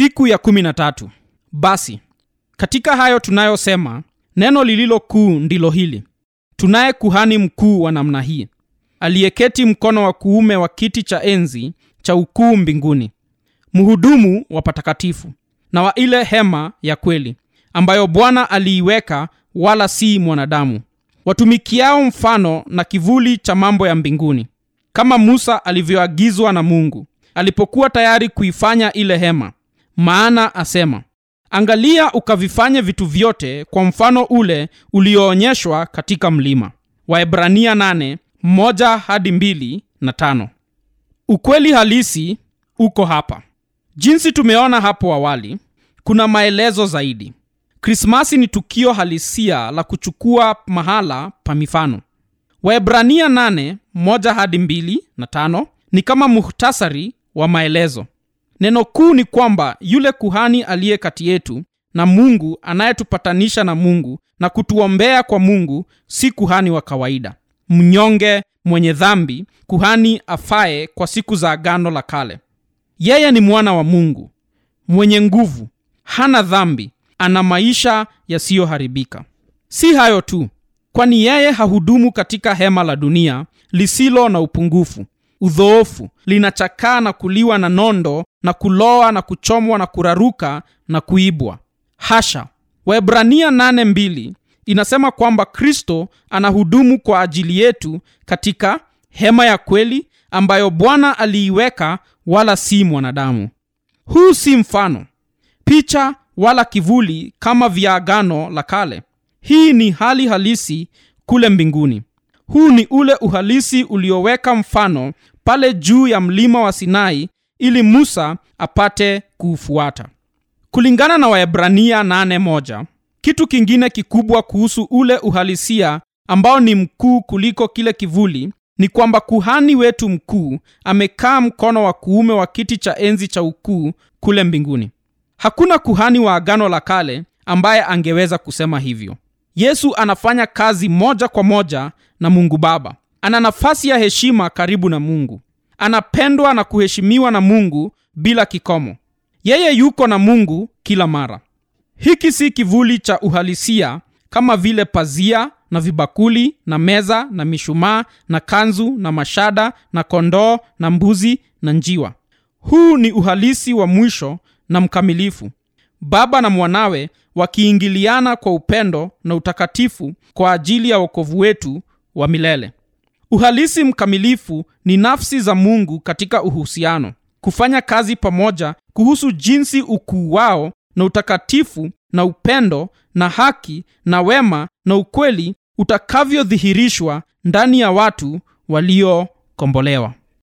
siku ya kumi na tatu basi katika hayo tunayosema neno lililo kuu ndilo hili. Tunaye kuhani mkuu wa namna hii aliyeketi mkono wa kuume wa kiti cha enzi cha ukuu mbinguni mhudumu wa patakatifu na wa ile hema ya kweli ambayo bwana aliiweka wala si mwanadamu. Watumikiao mfano na kivuli cha mambo ya mbinguni kama musa alivyoagizwa na mungu alipokuwa tayari kuifanya ile hema maana asema angalia ukavifanye vitu vyote kwa mfano ule ulioonyeshwa katika mlima. Waebrania 8 1 hadi mbili na tano. Ukweli halisi uko hapa. Jinsi tumeona hapo awali kuna maelezo zaidi. Krismasi ni tukio halisia la kuchukua mahala pa mifano. Waebrania 8 1 hadi mbili na tano ni kama muhtasari wa maelezo neno kuu ni kwamba yule kuhani aliye kati yetu na mungu anayetupatanisha na mungu na kutuombea kwa mungu si kuhani wa kawaida. Mnyonge mwenye dhambi kuhani afaye kwa siku za agano la kale. Yeye ni mwana wa mungu mwenye nguvu hana dhambi ana maisha yasiyoharibika. Si hayo tu kwani yeye hahudumu katika hema la dunia lisilo na upungufu udhoofu linachakaa na kuliwa na nondo na kuloa na kuchomwa na kuraruka na kuibwa. Hasha! Waebrania 82 inasema kwamba kristo anahudumu kwa ajili yetu katika hema ya kweli ambayo bwana aliiweka wala si mwanadamu. Huu si mfano picha wala kivuli kama vya agano la kale. Hii ni hali halisi kule mbinguni. Huu ni ule uhalisi ulioweka mfano pale juu ya mlima wa sinai ili musa apate kuufuata. Kulingana na waebrania 81 kitu kingine kikubwa kuhusu ule uhalisia ambao ni mkuu kuliko kile kivuli ni kwamba kuhani wetu mkuu amekaa mkono wa kuume wa kiti cha enzi cha ukuu kule mbinguni. Hakuna kuhani wa agano la kale ambaye angeweza kusema hivyo. Yesu anafanya kazi moja kwa moja na mungu baba. Ana nafasi ya heshima karibu na mungu anapendwa na kuheshimiwa na mungu bila kikomo. Yeye yuko na mungu kila mara. Hiki si kivuli cha uhalisia kama vile pazia na vibakuli na meza na mishumaa na kanzu na mashada na kondoo na mbuzi na njiwa. Huu ni uhalisi wa mwisho na mkamilifu. Baba na mwanawe wakiingiliana kwa upendo na utakatifu kwa ajili ya wokovu wetu wa milele uhalisi mkamilifu ni nafsi za mungu katika uhusiano. Kufanya kazi pamoja kuhusu jinsi ukuu wao na utakatifu na upendo na haki na wema na ukweli utakavyodhihirishwa ndani ya watu waliokombolewa